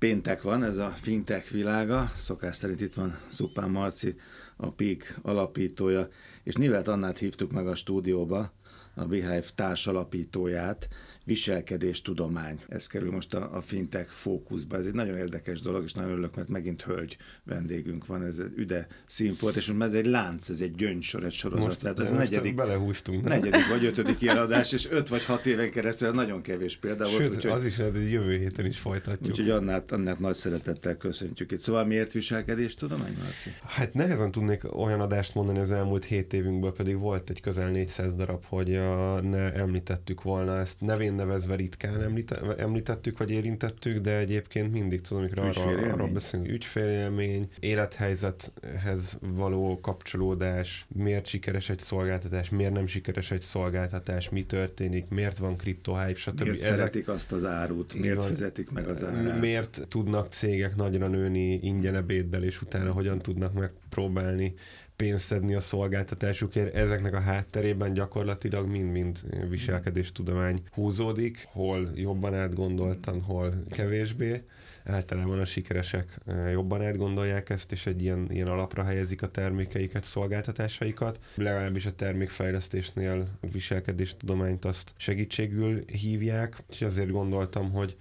Péntek van, ez a fintech világa, szokás szerint itt van Szupán Marci, a PIK alapítója, és Nivelt Annát hívtuk meg a stúdióba, a Beehive társalapítóját, viselkedés tudomány. Ez kerül most a, a fintech fókuszba. Ez egy nagyon érdekes dolog, és nagyon örülök, mert megint hölgy vendégünk van. Ez Üde színfolt, és most ez egy lánc, ez egy gyöngysor, egy sorozat. Most, Tehát ez most negyedik, belehúztunk. Nem? negyedik vagy ötödik kiadás, és öt vagy hat éven keresztül nagyon kevés példa Sőt, volt. Úgyhogy, az is lehet, hogy jövő héten is folytatjuk. úgyhogy Annát, Annát nagy szeretettel köszöntjük itt. Szóval miért viselkedés tudomány, Marci? Hát nehezen tudnék olyan adást mondani az elmúlt hét évünkből, pedig volt egy közel 400 darab, hogy a, ne említettük volna ezt nevén nevezve ritkán említe, említettük, vagy érintettük, de egyébként mindig tudom, amikor arra, arról beszélünk, ügyfélélmény, élethelyzethez való kapcsolódás, miért sikeres egy szolgáltatás, miért nem sikeres egy szolgáltatás, mi történik, miért van kriptohype, stb. Miért Ezek, szeretik azt az árut, miért van, fizetik meg az árát? Miért tudnak cégek nagyra nőni ingyen ebéddel, és utána hogyan tudnak megpróbálni pénzt szedni a szolgáltatásukért. Ezeknek a hátterében gyakorlatilag mind-mind viselkedéstudomány húzódik, hol jobban átgondoltan, hol kevésbé. Általában a sikeresek eh, jobban átgondolják ezt, és egy ilyen, ilyen alapra helyezik a termékeiket, szolgáltatásaikat. Legalábbis a termékfejlesztésnél a viselkedéstudományt azt segítségül hívják, és azért gondoltam, hogy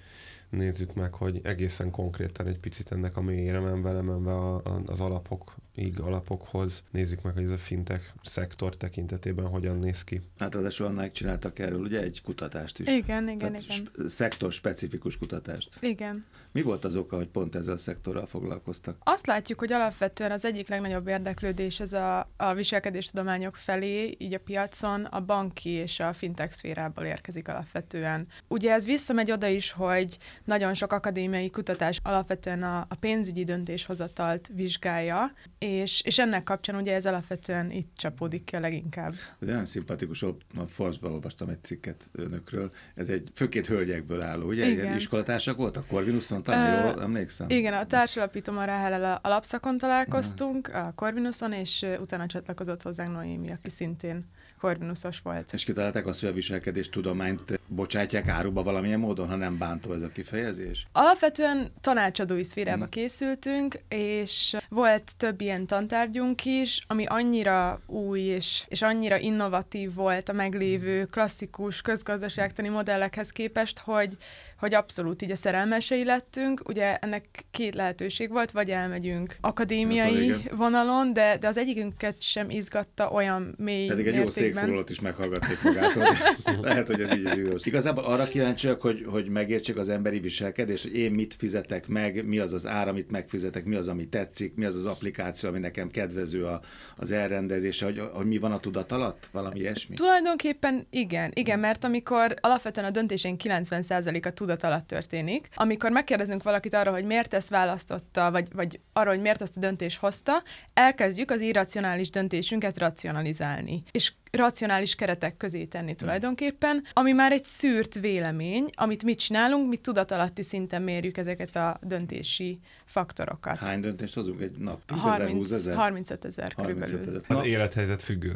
nézzük meg, hogy egészen konkrétan egy picit ennek a mélyére menve, lemenve a, a, az alapok ig alapokhoz. Nézzük meg, hogy ez a fintech szektor tekintetében hogyan néz ki. Hát az annak csináltak erről ugye egy kutatást is. Igen, igen, Tehát igen. Sp- szektor specifikus kutatást. Igen. Mi volt az oka, hogy pont ezzel a szektorral foglalkoztak? Azt látjuk, hogy alapvetően az egyik legnagyobb érdeklődés ez a, a viselkedéstudományok felé, így a piacon a banki és a fintech szférából érkezik alapvetően. Ugye ez visszamegy oda is, hogy nagyon sok akadémiai kutatás alapvetően a, a pénzügyi döntéshozatalt vizsgálja, és, és ennek kapcsán ugye ez alapvetően itt csapódik ki a leginkább. Ez nagyon szimpatikus, a Forbes-ban olvastam egy cikket önökről, ez egy főként hölgyekből álló, ugye? Igen. Iskolatársak voltak Corvinuson, talán uh, jól emlékszem? Igen, a társalapítom a Rahel alapszakon találkoztunk, uh. a Corvinuson, és utána csatlakozott hozzánk Noémi, aki szintén Corvinusos volt. És kitalálták azt, hogy a viselkedés tudományt bocsátják áruba valamilyen módon, ha nem bántó ez a kifejezés? Alapvetően tanácsadói szférába hmm. készültünk, és volt több ilyen tantárgyunk is, ami annyira új és, és annyira innovatív volt a meglévő klasszikus közgazdaságtani modellekhez képest, hogy hogy abszolút így a szerelmesei lettünk. Ugye ennek két lehetőség volt, vagy elmegyünk akadémiai vonalon, de, de az egyikünket sem izgatta olyan mély Pedig egy jó székfoglalót is meghallgatték magától. Lehet, hogy ez így az igaz. Igazából arra kíváncsiak, hogy, hogy megértsék az emberi viselkedést, hogy én mit fizetek meg, mi az az ár, amit megfizetek, mi az, ami tetszik, mi az az applikáció, ami nekem kedvező a, az elrendezése, hogy, hogy mi van a tudat alatt, valami ilyesmi? Tulajdonképpen igen, igen, mert amikor alapvetően a döntésén 90%-a tudat alatt történik. Amikor megkérdezünk valakit arra, hogy miért ezt választotta, vagy, vagy arra, hogy miért ezt a döntést hozta, elkezdjük az irracionális döntésünket racionalizálni. És racionális keretek közé tenni hmm. tulajdonképpen, ami már egy szűrt vélemény, amit mit csinálunk, mi tudatalatti szinten mérjük ezeket a döntési faktorokat. Hány döntést hozunk egy nap? 10 ezer, 20 ezer? 35 ezer körülbelül. Az élethelyzet függő.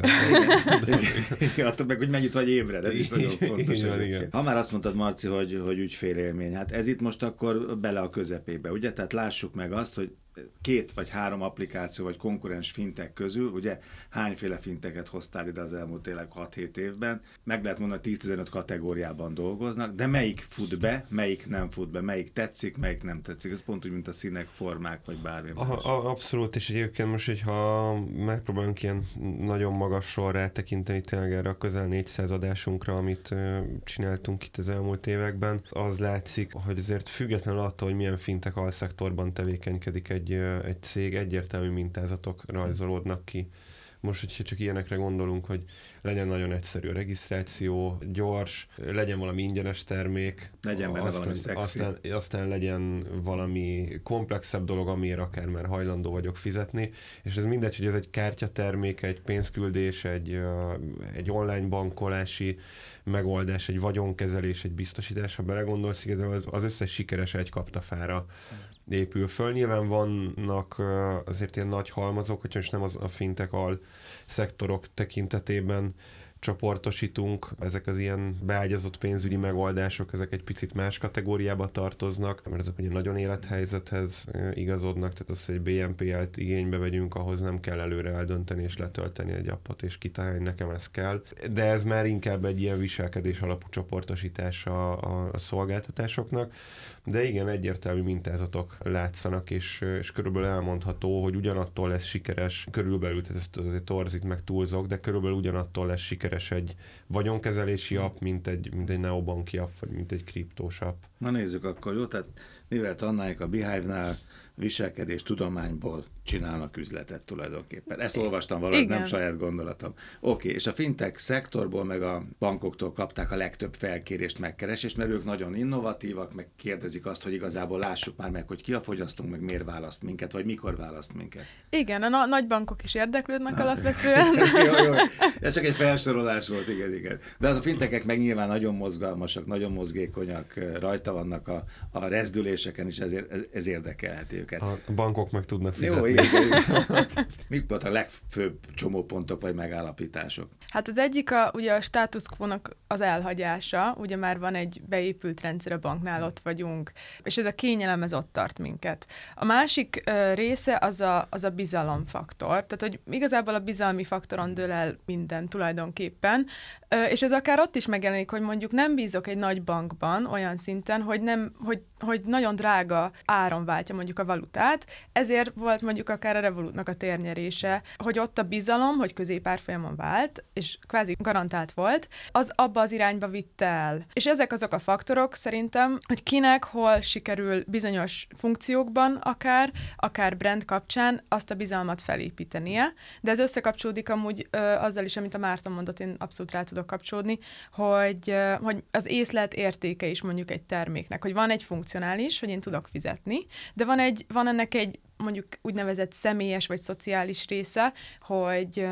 igen, attól meg, hogy mennyit vagy ébred, ez is nagyon fontos. Igen, igen. Ha már azt mondtad, Marci, hogy, hogy ügyfélélmény, hát ez itt most akkor bele a közepébe, ugye? Tehát lássuk meg azt, hogy két vagy három applikáció vagy konkurens fintek közül, ugye hányféle finteket hoztál ide az elmúlt tényleg 6-7 évben, meg lehet mondani, 10-15 kategóriában dolgoznak, de melyik fut be, melyik nem fut be, melyik tetszik, melyik nem tetszik, ez pont úgy, mint a színek, formák, vagy bármi más. A, abszolút, és egyébként most, hogyha megpróbálunk ilyen nagyon magas sorra tekinteni tényleg erre a közel 400 adásunkra, amit csináltunk itt az elmúlt években, az látszik, hogy azért függetlenül attól, hogy milyen fintek alszektorban tevékenykedik egy egy, egy cég, egyértelmű mintázatok rajzolódnak ki. Most, hogyha csak ilyenekre gondolunk, hogy legyen nagyon egyszerű a regisztráció, gyors, legyen valami ingyenes termék, legyen benne aztán, valami szexi. Aztán, aztán legyen valami komplexebb dolog, amiért akár már hajlandó vagyok fizetni, és ez mindegy, hogy ez egy kártyatermék, egy pénzküldés, egy, egy online bankolási megoldás, egy vagyonkezelés, egy biztosítás, ha belegondolsz, az, az összes sikeres egy kaptafára épül föl. Nyilván vannak azért ilyen nagy halmazok, hogyha most nem az a fintek al szektorok tekintetében csoportosítunk. Ezek az ilyen beágyazott pénzügyi megoldások, ezek egy picit más kategóriába tartoznak, mert ezek ugye nagyon élethelyzethez igazodnak, tehát az, hogy BNPL-t igénybe vegyünk, ahhoz nem kell előre eldönteni és letölteni egy appot és kitalálni, nekem ez kell. De ez már inkább egy ilyen viselkedés alapú csoportosítás a, a, a szolgáltatásoknak. De igen, egyértelmű mintázatok látszanak, és, és körülbelül elmondható, hogy ugyanattól lesz sikeres, körülbelül, tehát ezt azért torzít meg túlzok, de körülbelül ugyanattól lesz sikeres egy vagyonkezelési app, mint egy, mint egy neobanki app, vagy mint egy kriptós app. Na nézzük akkor, jó? Tehát mivel tannáik a Behive-nál viselkedés tudományból csinálnak üzletet tulajdonképpen. Ezt olvastam valahogy, nem saját gondolatom. Oké, okay, és a fintech szektorból meg a bankoktól kapták a legtöbb felkérést, megkeresést, mert ők nagyon innovatívak, meg kérdezik azt, hogy igazából lássuk már meg, hogy ki a fogyasztunk, meg miért választ minket, vagy mikor választ minket. Igen, a na- nagy bankok is érdeklődnek Na. alapvetően. jó, jó. Ez csak egy felsorolás volt, igen, igen. De hát a fintekek meg nyilván nagyon mozgalmasak, nagyon mozgékonyak, rajta vannak a, a rezdüléseken is, ezért, ez, ez érdekelheti őket. A bankok meg tudnak fizetni. Jó, Mik volt a legfőbb csomópontok vagy megállapítások? Hát az egyik a, ugye a status quo-nak az elhagyása, ugye már van egy beépült rendszer a banknál, ott vagyunk, és ez a kényelem, ez ott tart minket. A másik uh, része az a, az a bizalomfaktor, tehát hogy igazából a bizalmi faktoron dől el minden tulajdonképpen, uh, és ez akár ott is megjelenik, hogy mondjuk nem bízok egy nagy bankban olyan szinten, hogy, nem, hogy, hogy nagyon drága áron váltja mondjuk a valutát, ezért volt mondjuk akár a Revolutnak a térnyerése, hogy ott a bizalom, hogy középárfolyamon vált, és kvázi garantált volt, az abba az irányba vitte el. És ezek azok a faktorok szerintem, hogy kinek hol sikerül bizonyos funkciókban akár, akár brand kapcsán azt a bizalmat felépítenie, de ez összekapcsolódik amúgy ö, azzal is, amit a Márton mondott, én abszolút rá tudok kapcsolódni, hogy, ö, hogy az észlet értéke is mondjuk egy terméknek, hogy van egy funkcionális, hogy én tudok fizetni, de van, egy, van ennek egy mondjuk úgynevezett személyes vagy szociális része, hogy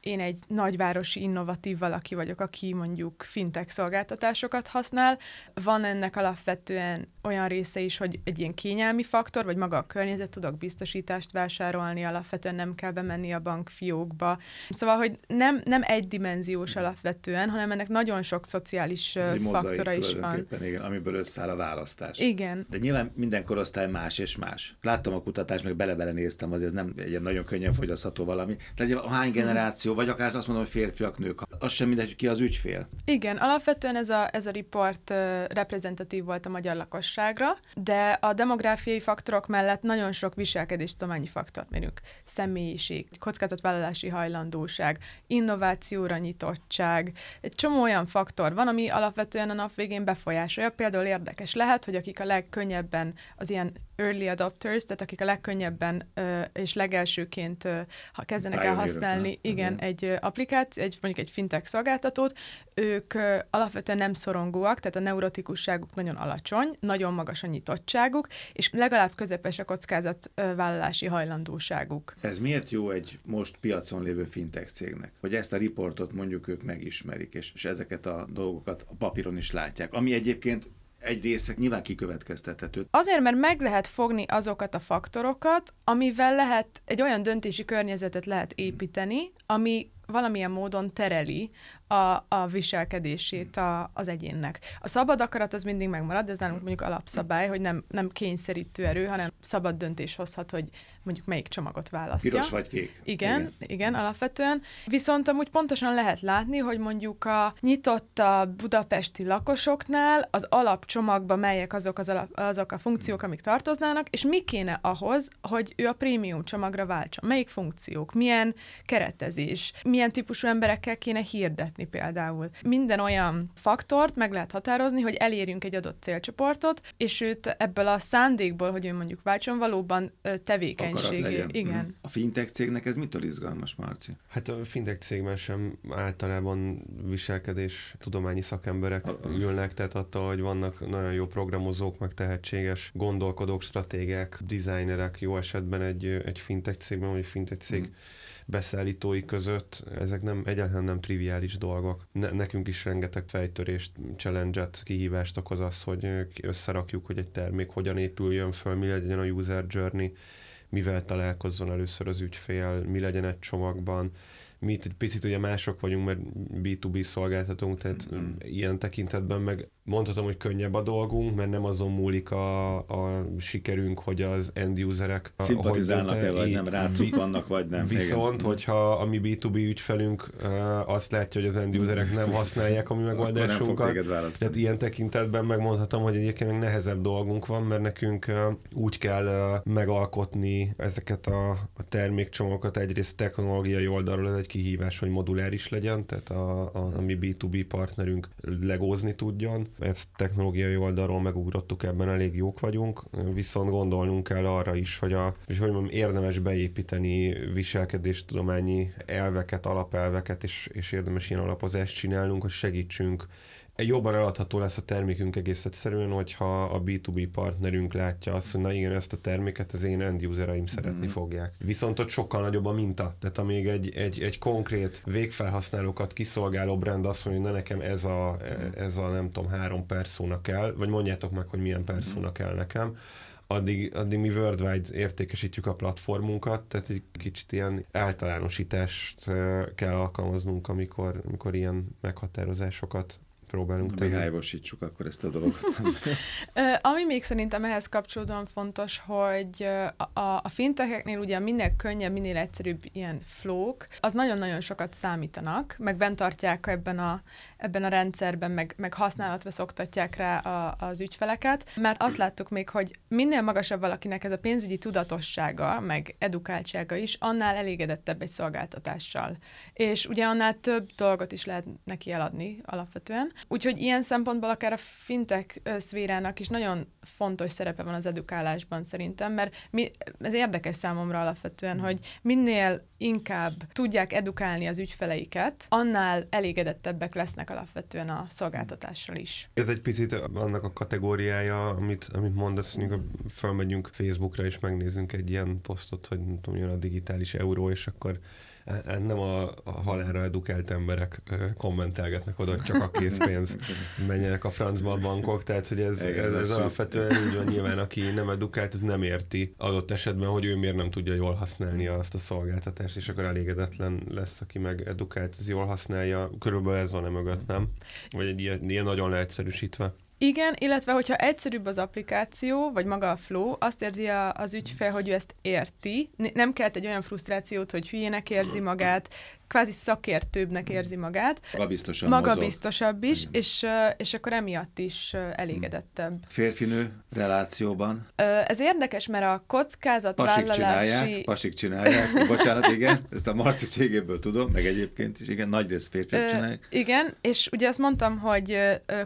én egy nagyvárosi innovatív valaki vagyok, aki mondjuk fintech szolgáltatásokat használ. Van ennek alapvetően olyan része is, hogy egy ilyen kényelmi faktor, vagy maga a környezet, tudok biztosítást vásárolni, alapvetően nem kell bemenni a bankfiókba. Szóval, hogy nem, nem egydimenziós alapvetően, hanem ennek nagyon sok szociális Ez faktora is van. Igen, amiből összeáll a választás. Igen. De nyilván minden korosztály más és más. Láttam a kutatást, meg bele-bele néztem, azért nem egy nagyon könnyen fogyasztható valami. Tehát a hány generáció, vagy akár azt mondom, hogy férfiak, nők, az sem mindegy, ki az ügyfél. Igen, alapvetően ez a, ez a riport reprezentatív volt a magyar lakosságra, de a demográfiai faktorok mellett nagyon sok viselkedéstudományi faktort mérünk. Személyiség, kockázatvállalási hajlandóság, innovációra nyitottság, egy csomó olyan faktor van, ami alapvetően a nap végén befolyásolja. Például érdekes lehet, hogy akik a legkönnyebben az ilyen early adopters, tehát akik a legkönnyebben ö, és legelsőként ö, ha kezdenek el használni, igen, igen, egy applikáció, egy, mondjuk egy fintech szolgáltatót, ők ö, alapvetően nem szorongóak, tehát a neurotikusságuk nagyon alacsony, nagyon magas a nyitottságuk, és legalább közepes a kockázatvállalási hajlandóságuk. Ez miért jó egy most piacon lévő fintech cégnek? Hogy ezt a riportot mondjuk ők megismerik, és, és ezeket a dolgokat a papíron is látják, ami egyébként egy része nyilván kikövetkeztethető. Azért, mert meg lehet fogni azokat a faktorokat, amivel lehet egy olyan döntési környezetet lehet építeni, ami valamilyen módon tereli a, a viselkedését a, az egyénnek. A szabad akarat az mindig megmarad, ez nálunk mondjuk alapszabály, hogy nem, nem kényszerítő erő, hanem szabad döntés hozhat, hogy mondjuk melyik csomagot választja. Piros vagy kék. Igen, igen, igen, alapvetően. Viszont amúgy pontosan lehet látni, hogy mondjuk a nyitott a budapesti lakosoknál az alapcsomagban melyek azok, az alap, azok a funkciók, amik tartoznának, és mi kéne ahhoz, hogy ő a prémium csomagra váltson. Melyik funkciók, milyen keretezés, milyen típusú emberekkel kéne hirdetni például. Minden olyan faktort meg lehet határozni, hogy elérjünk egy adott célcsoportot, és őt ebből a szándékból, hogy ő mondjuk váltson, valóban tevékeny tevékenységé. Igen. Mm. A fintech cégnek ez mitől izgalmas, Marci? Hát a fintech cégben sem általában viselkedés tudományi szakemberek ülnek, tehát attól, hogy vannak nagyon jó programozók, meg tehetséges gondolkodók, stratégek, designerek jó esetben egy, egy fintech cégben, vagy egy fintech cég mm beszállítói között, ezek nem egyáltalán nem triviális dolgok. Ne, nekünk is rengeteg fejtörést, challenge-et, kihívást okoz az, hogy összerakjuk, hogy egy termék hogyan épüljön föl, mi legyen a user journey, mivel találkozzon először az ügyfél, mi legyen egy csomagban, mi itt egy picit ugye mások vagyunk, mert B2B szolgáltatunk, tehát mm. ilyen tekintetben meg mondhatom, hogy könnyebb a dolgunk, mert nem azon múlik a, a sikerünk, hogy az end userek szimpatizálnak-e, vagy nem, rácuk vannak, vagy nem. Viszont, Igen. hogyha a mi B2B ügyfelünk uh, azt látja, hogy az end userek nem használják a mi megoldásunkat, tehát ilyen tekintetben megmondhatom, hogy egyébként nehezebb dolgunk van, mert nekünk uh, úgy kell uh, megalkotni ezeket a, a termékcsomagokat, egyrészt technológiai oldalról ez egy kihívás, hogy moduláris legyen, tehát a, a, a mi B2B partnerünk legózni tudjon, ezt technológiai oldalról megugrottuk, ebben elég jók vagyunk, viszont gondolnunk kell arra is, hogy, a, hogy mondjam, érdemes beépíteni viselkedéstudományi elveket, alapelveket, és, és érdemes ilyen alapozást csinálnunk, hogy segítsünk jobban eladható lesz a termékünk egész egyszerűen, hogyha a B2B partnerünk látja azt, hogy na igen, ezt a terméket az én end usereim szeretni mm. fogják. Viszont ott sokkal nagyobb a minta. Tehát amíg egy, egy, egy konkrét végfelhasználókat kiszolgáló brand azt mondja, hogy na nekem ez a, mhm. ez a nem tudom, három perszónak kell, vagy mondjátok meg, hogy milyen perszónak kell nekem, addig, addig mi worldwide értékesítjük a platformunkat, tehát egy kicsit ilyen általánosítást kell alkalmaznunk, amikor, amikor ilyen meghatározásokat próbálunk tenni. Mihályosítsuk akkor ezt a dolgot. Ami még szerintem ehhez kapcsolódóan fontos, hogy a, a fintecheknél ugye minél könnyebb, minél egyszerűbb ilyen flók, az nagyon-nagyon sokat számítanak, meg bent tartják ebben a, ebben a rendszerben, meg, meg használatra szoktatják rá a, az ügyfeleket, mert azt láttuk még, hogy minél magasabb valakinek ez a pénzügyi tudatossága, meg edukáltsága is, annál elégedettebb egy szolgáltatással. És ugye annál több dolgot is lehet neki eladni alapvetően. Úgyhogy ilyen szempontból akár a fintek szférának is nagyon fontos szerepe van az edukálásban szerintem, mert mi, ez érdekes számomra alapvetően, mm. hogy minél inkább tudják edukálni az ügyfeleiket, annál elégedettebbek lesznek alapvetően a szolgáltatással is. Ez egy picit annak a kategóriája, amit, amit mondasz, hogy felmegyünk Facebookra és megnézünk egy ilyen posztot, hogy nem tudom, jön a digitális euró, és akkor nem a, a halálra edukált emberek kommentelgetnek oda, hogy csak a készpénz menjenek a francba a bankok, tehát hogy ez, ez, ez alapvetően így van nyilván, aki nem edukált, ez nem érti adott esetben, hogy ő miért nem tudja jól használni azt a szolgáltatást, és akkor elégedetlen lesz, aki meg edukált, ez jól használja. Körülbelül ez van e mögött, nem? Vagy egy ilyen, ilyen nagyon leegyszerűsítve. Igen, illetve hogyha egyszerűbb az applikáció, vagy maga a flow, azt érzi a, az ügyfél, hogy ő ezt érti. Nem kelt egy olyan frusztrációt, hogy hülyének érzi magát, kvázi szakértőbbnek érzi magát. Magabiztosabb Magabiztosabb is, és, és akkor emiatt is elégedettebb. Férfinő relációban? Ez érdekes, mert a kockázat pasik csinálják, pasik csinálják, bocsánat, igen, ezt a Marci cégéből tudom, meg egyébként is, igen, nagy rész férfiak csinálják. Igen, és ugye azt mondtam, hogy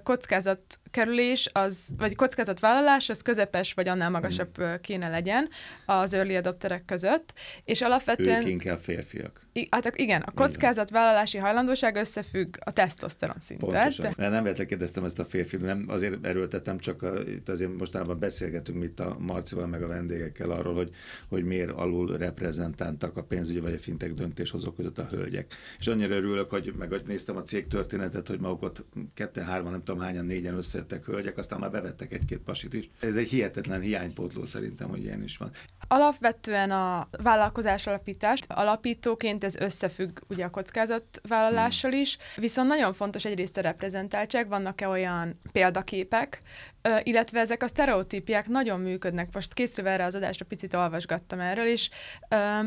kockázat kerülés, az, vagy kockázatvállalás, az közepes, vagy annál magasabb kéne legyen az early adopterek között, és alapvetően... Ők inkább férfiak. Hát igen, a kockázatvállalási hajlandóság összefügg a tesztoszteron szinttel. Pontosan. Te... Nem véletlenül kérdeztem ezt a férfi, nem azért erőltettem, csak a, itt azért mostanában beszélgetünk itt a Marcival meg a vendégekkel arról, hogy, hogy miért alul reprezentáltak a pénzügyi vagy a fintek döntéshozók között a hölgyek. És annyira örülök, hogy meg néztem a cég történetet, hogy magukat ketten, hárman, nem tudom hányan, négyen összejöttek hölgyek, aztán már bevettek egy-két pasit is. Ez egy hihetetlen hiánypótló szerintem, hogy ilyen is van. Alapvetően a vállalkozás alapítást alapítóként ez összefügg ugye a kockázatvállalással is, viszont nagyon fontos egyrészt a reprezentáltság, vannak-e olyan példaképek, illetve ezek a sztereotípiák nagyon működnek. Most készülve erre az adásra picit olvasgattam erről, és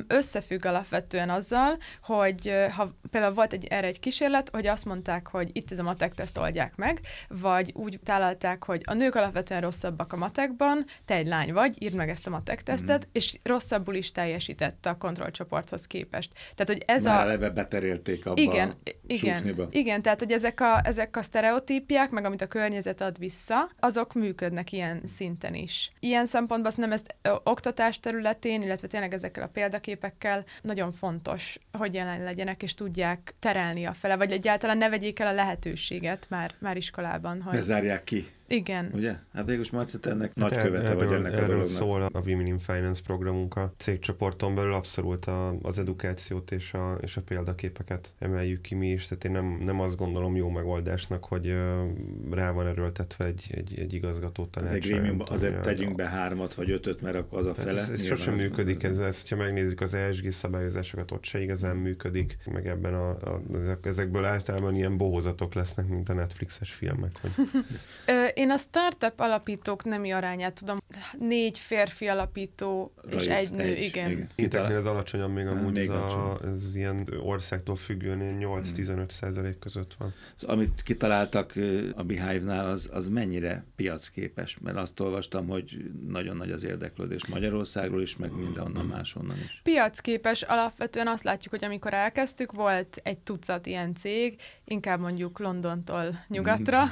összefügg alapvetően azzal, hogy ha például volt egy, erre egy kísérlet, hogy azt mondták, hogy itt ez a matek teszt oldják meg, vagy úgy találták, hogy a nők alapvetően rosszabbak a matekban, te egy lány vagy, írd meg ezt a matek tesztet, mm. és rosszabbul is teljesítette a kontrollcsoporthoz képest. Tehát, hogy ez Már a... eleve beterélték abba igen, igen, igen, tehát, hogy ezek a, ezek a sztereotípiák, meg amit a környezet ad vissza, azok azok működnek ilyen szinten is. Ilyen szempontból azt nem ezt ö, oktatás területén, illetve tényleg ezekkel a példaképekkel nagyon fontos, hogy jelen legyenek, és tudják terelni a fele, vagy egyáltalán ne vegyék el a lehetőséget már, már iskolában. Hogy... Ne zárják ki. Igen. Ugye? Hát végül Marci, te ennek hát nagy követe erről, vagy ennek erről a dolognak. szól a Women in Finance programunk a cégcsoporton belül abszolút a, az edukációt és a, és a példaképeket emeljük ki mi is, tehát én nem, nem azt gondolom jó megoldásnak, hogy rá van erőltetve egy, egy, egy igazgató tanács. Az egy grémiumban azért tegyünk be hármat vagy ötöt, mert akkor az a fele. Ez, ez sosem működik, ez, ez, ha megnézzük az ESG szabályozásokat, ott se igazán működik, meg ebben a, a, ezekből általában ilyen bohózatok lesznek, mint a Netflixes filmek. Hogy... Én a startup alapítók nemi arányát tudom. Négy férfi alapító Rajt, és egy nő, egy, igen. igen. Kiteknél ez alacsonyabb még amúgy, ez, a, ez ilyen országtól függően 8-15 százalék között van. Szóval, amit kitaláltak a Behive-nál, az, az mennyire piacképes? Mert azt olvastam, hogy nagyon nagy az érdeklődés Magyarországról is, meg mindenhonnan máshonnan is. Piacképes alapvetően azt látjuk, hogy amikor elkezdtük, volt egy tucat ilyen cég, inkább mondjuk Londontól nyugatra,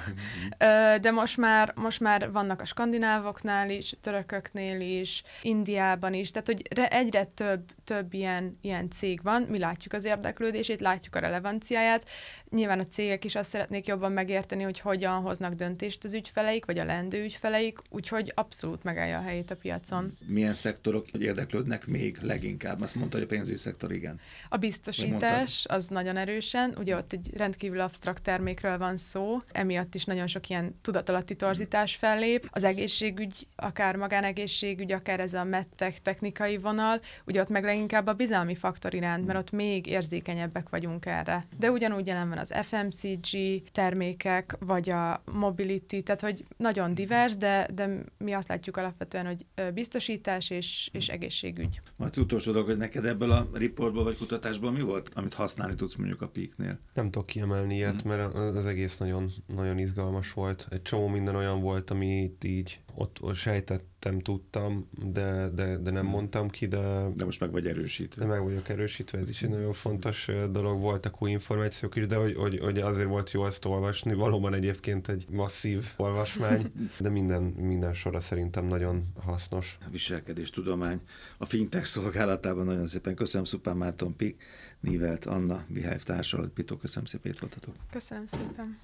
de most már, most már vannak a skandinávoknál is, törököknél is, Indiában is, tehát hogy egyre több, több ilyen, ilyen cég van, mi látjuk az érdeklődését, látjuk a relevanciáját, nyilván a cégek is azt szeretnék jobban megérteni, hogy hogyan hoznak döntést az ügyfeleik, vagy a lendő ügyfeleik, úgyhogy abszolút megállja a helyét a piacon. Milyen szektorok érdeklődnek még leginkább? Azt mondta, hogy a pénzügyi szektor igen. A biztosítás az nagyon erősen, ugye ott egy rendkívül absztrakt termékről van szó, emiatt is nagyon sok ilyen tudatalatti torzítás fellép. Az egészségügy, akár magánegészségügy, akár ez a medtech technikai vonal, ugye ott meg leginkább a bizalmi faktor iránt, mert ott még érzékenyebbek vagyunk erre. De ugyanúgy jelen van az FMCG termékek, vagy a mobility, tehát hogy nagyon divers, de, de mi azt látjuk alapvetően, hogy biztosítás és, és egészségügy. Az utolsó dolog, hogy neked ebből a riportból vagy kutatásból mi volt, amit használni tudsz mondjuk a peaknél? Nem tudok kiemelni ilyet, hmm. mert az egész nagyon, nagyon izgalmas volt. Egy csomó minden olyan volt, amit így ott, sejtettem, tudtam, de, de, de nem hmm. mondtam ki, de... De most meg vagy erősítve. De meg vagyok erősítve, ez is egy nagyon fontos dolog, voltak új információk is, de hogy, hogy, hogy azért volt jó ezt olvasni, valóban egyébként egy masszív olvasmány, de minden, minden sora szerintem nagyon hasznos. A viselkedés tudomány a fintech szolgálatában nagyon szépen köszönöm Szupán Márton Pik, Nívelt Anna, Behive társal, Pitó, köszönöm szépen, itt voltatok. Köszönöm szépen.